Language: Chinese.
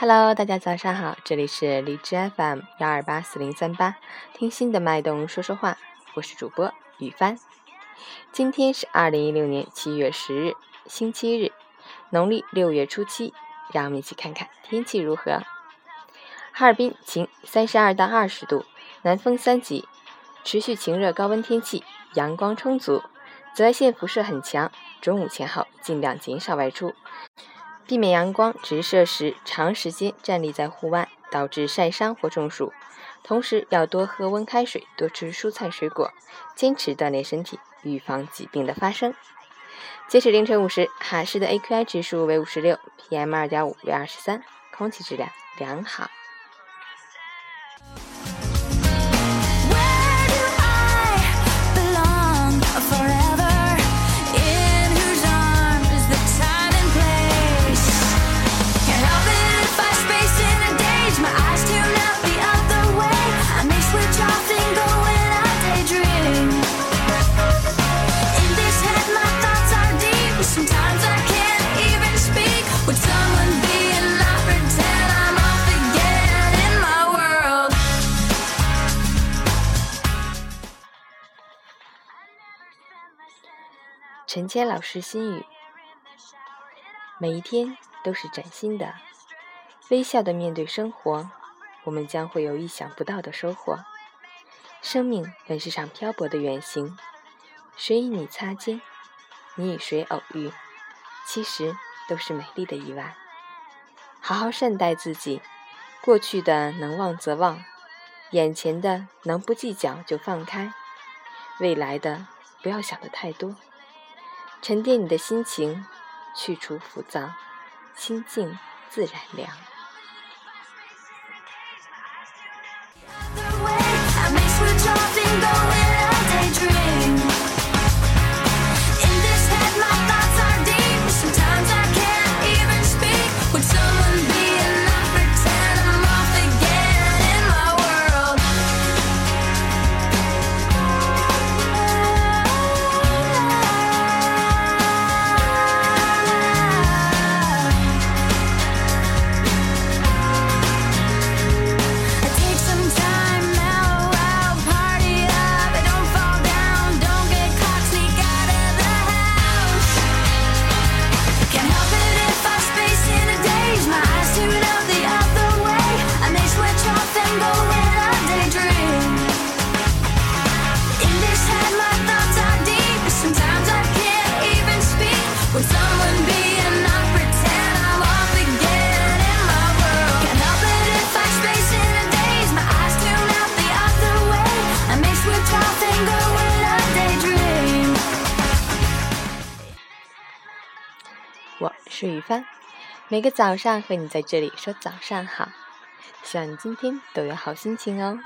Hello，大家早上好，这里是荔枝 FM 幺二八四零三八，听心的脉动说说话，我是主播雨帆。今天是二零一六年七月十日，星期日，农历六月初七，让我们一起看看天气如何。哈尔滨晴，三十二到二十度，南风三级，持续晴热高温天气，阳光充足，紫外线辐射很强，中午前后尽量减少外出。避免阳光直射时长时间站立在户外，导致晒伤或中暑。同时要多喝温开水，多吃蔬菜水果，坚持锻炼身体，预防疾病的发生。截止凌晨五时，哈市的 AQI 指数为五十六，PM 二点五为二十三，空气质量良好。陈谦老师心语：每一天都是崭新的，微笑的面对生活，我们将会有意想不到的收获。生命本是场漂泊的远行，谁与你擦肩，你与谁偶遇，其实都是美丽的意外。好好善待自己，过去的能忘则忘，眼前的能不计较就放开，未来的不要想的太多。沉淀你的心情，去除浮躁，心静自然凉。我是雨帆，每个早上和你在这里说早上好，希望你今天都有好心情哦。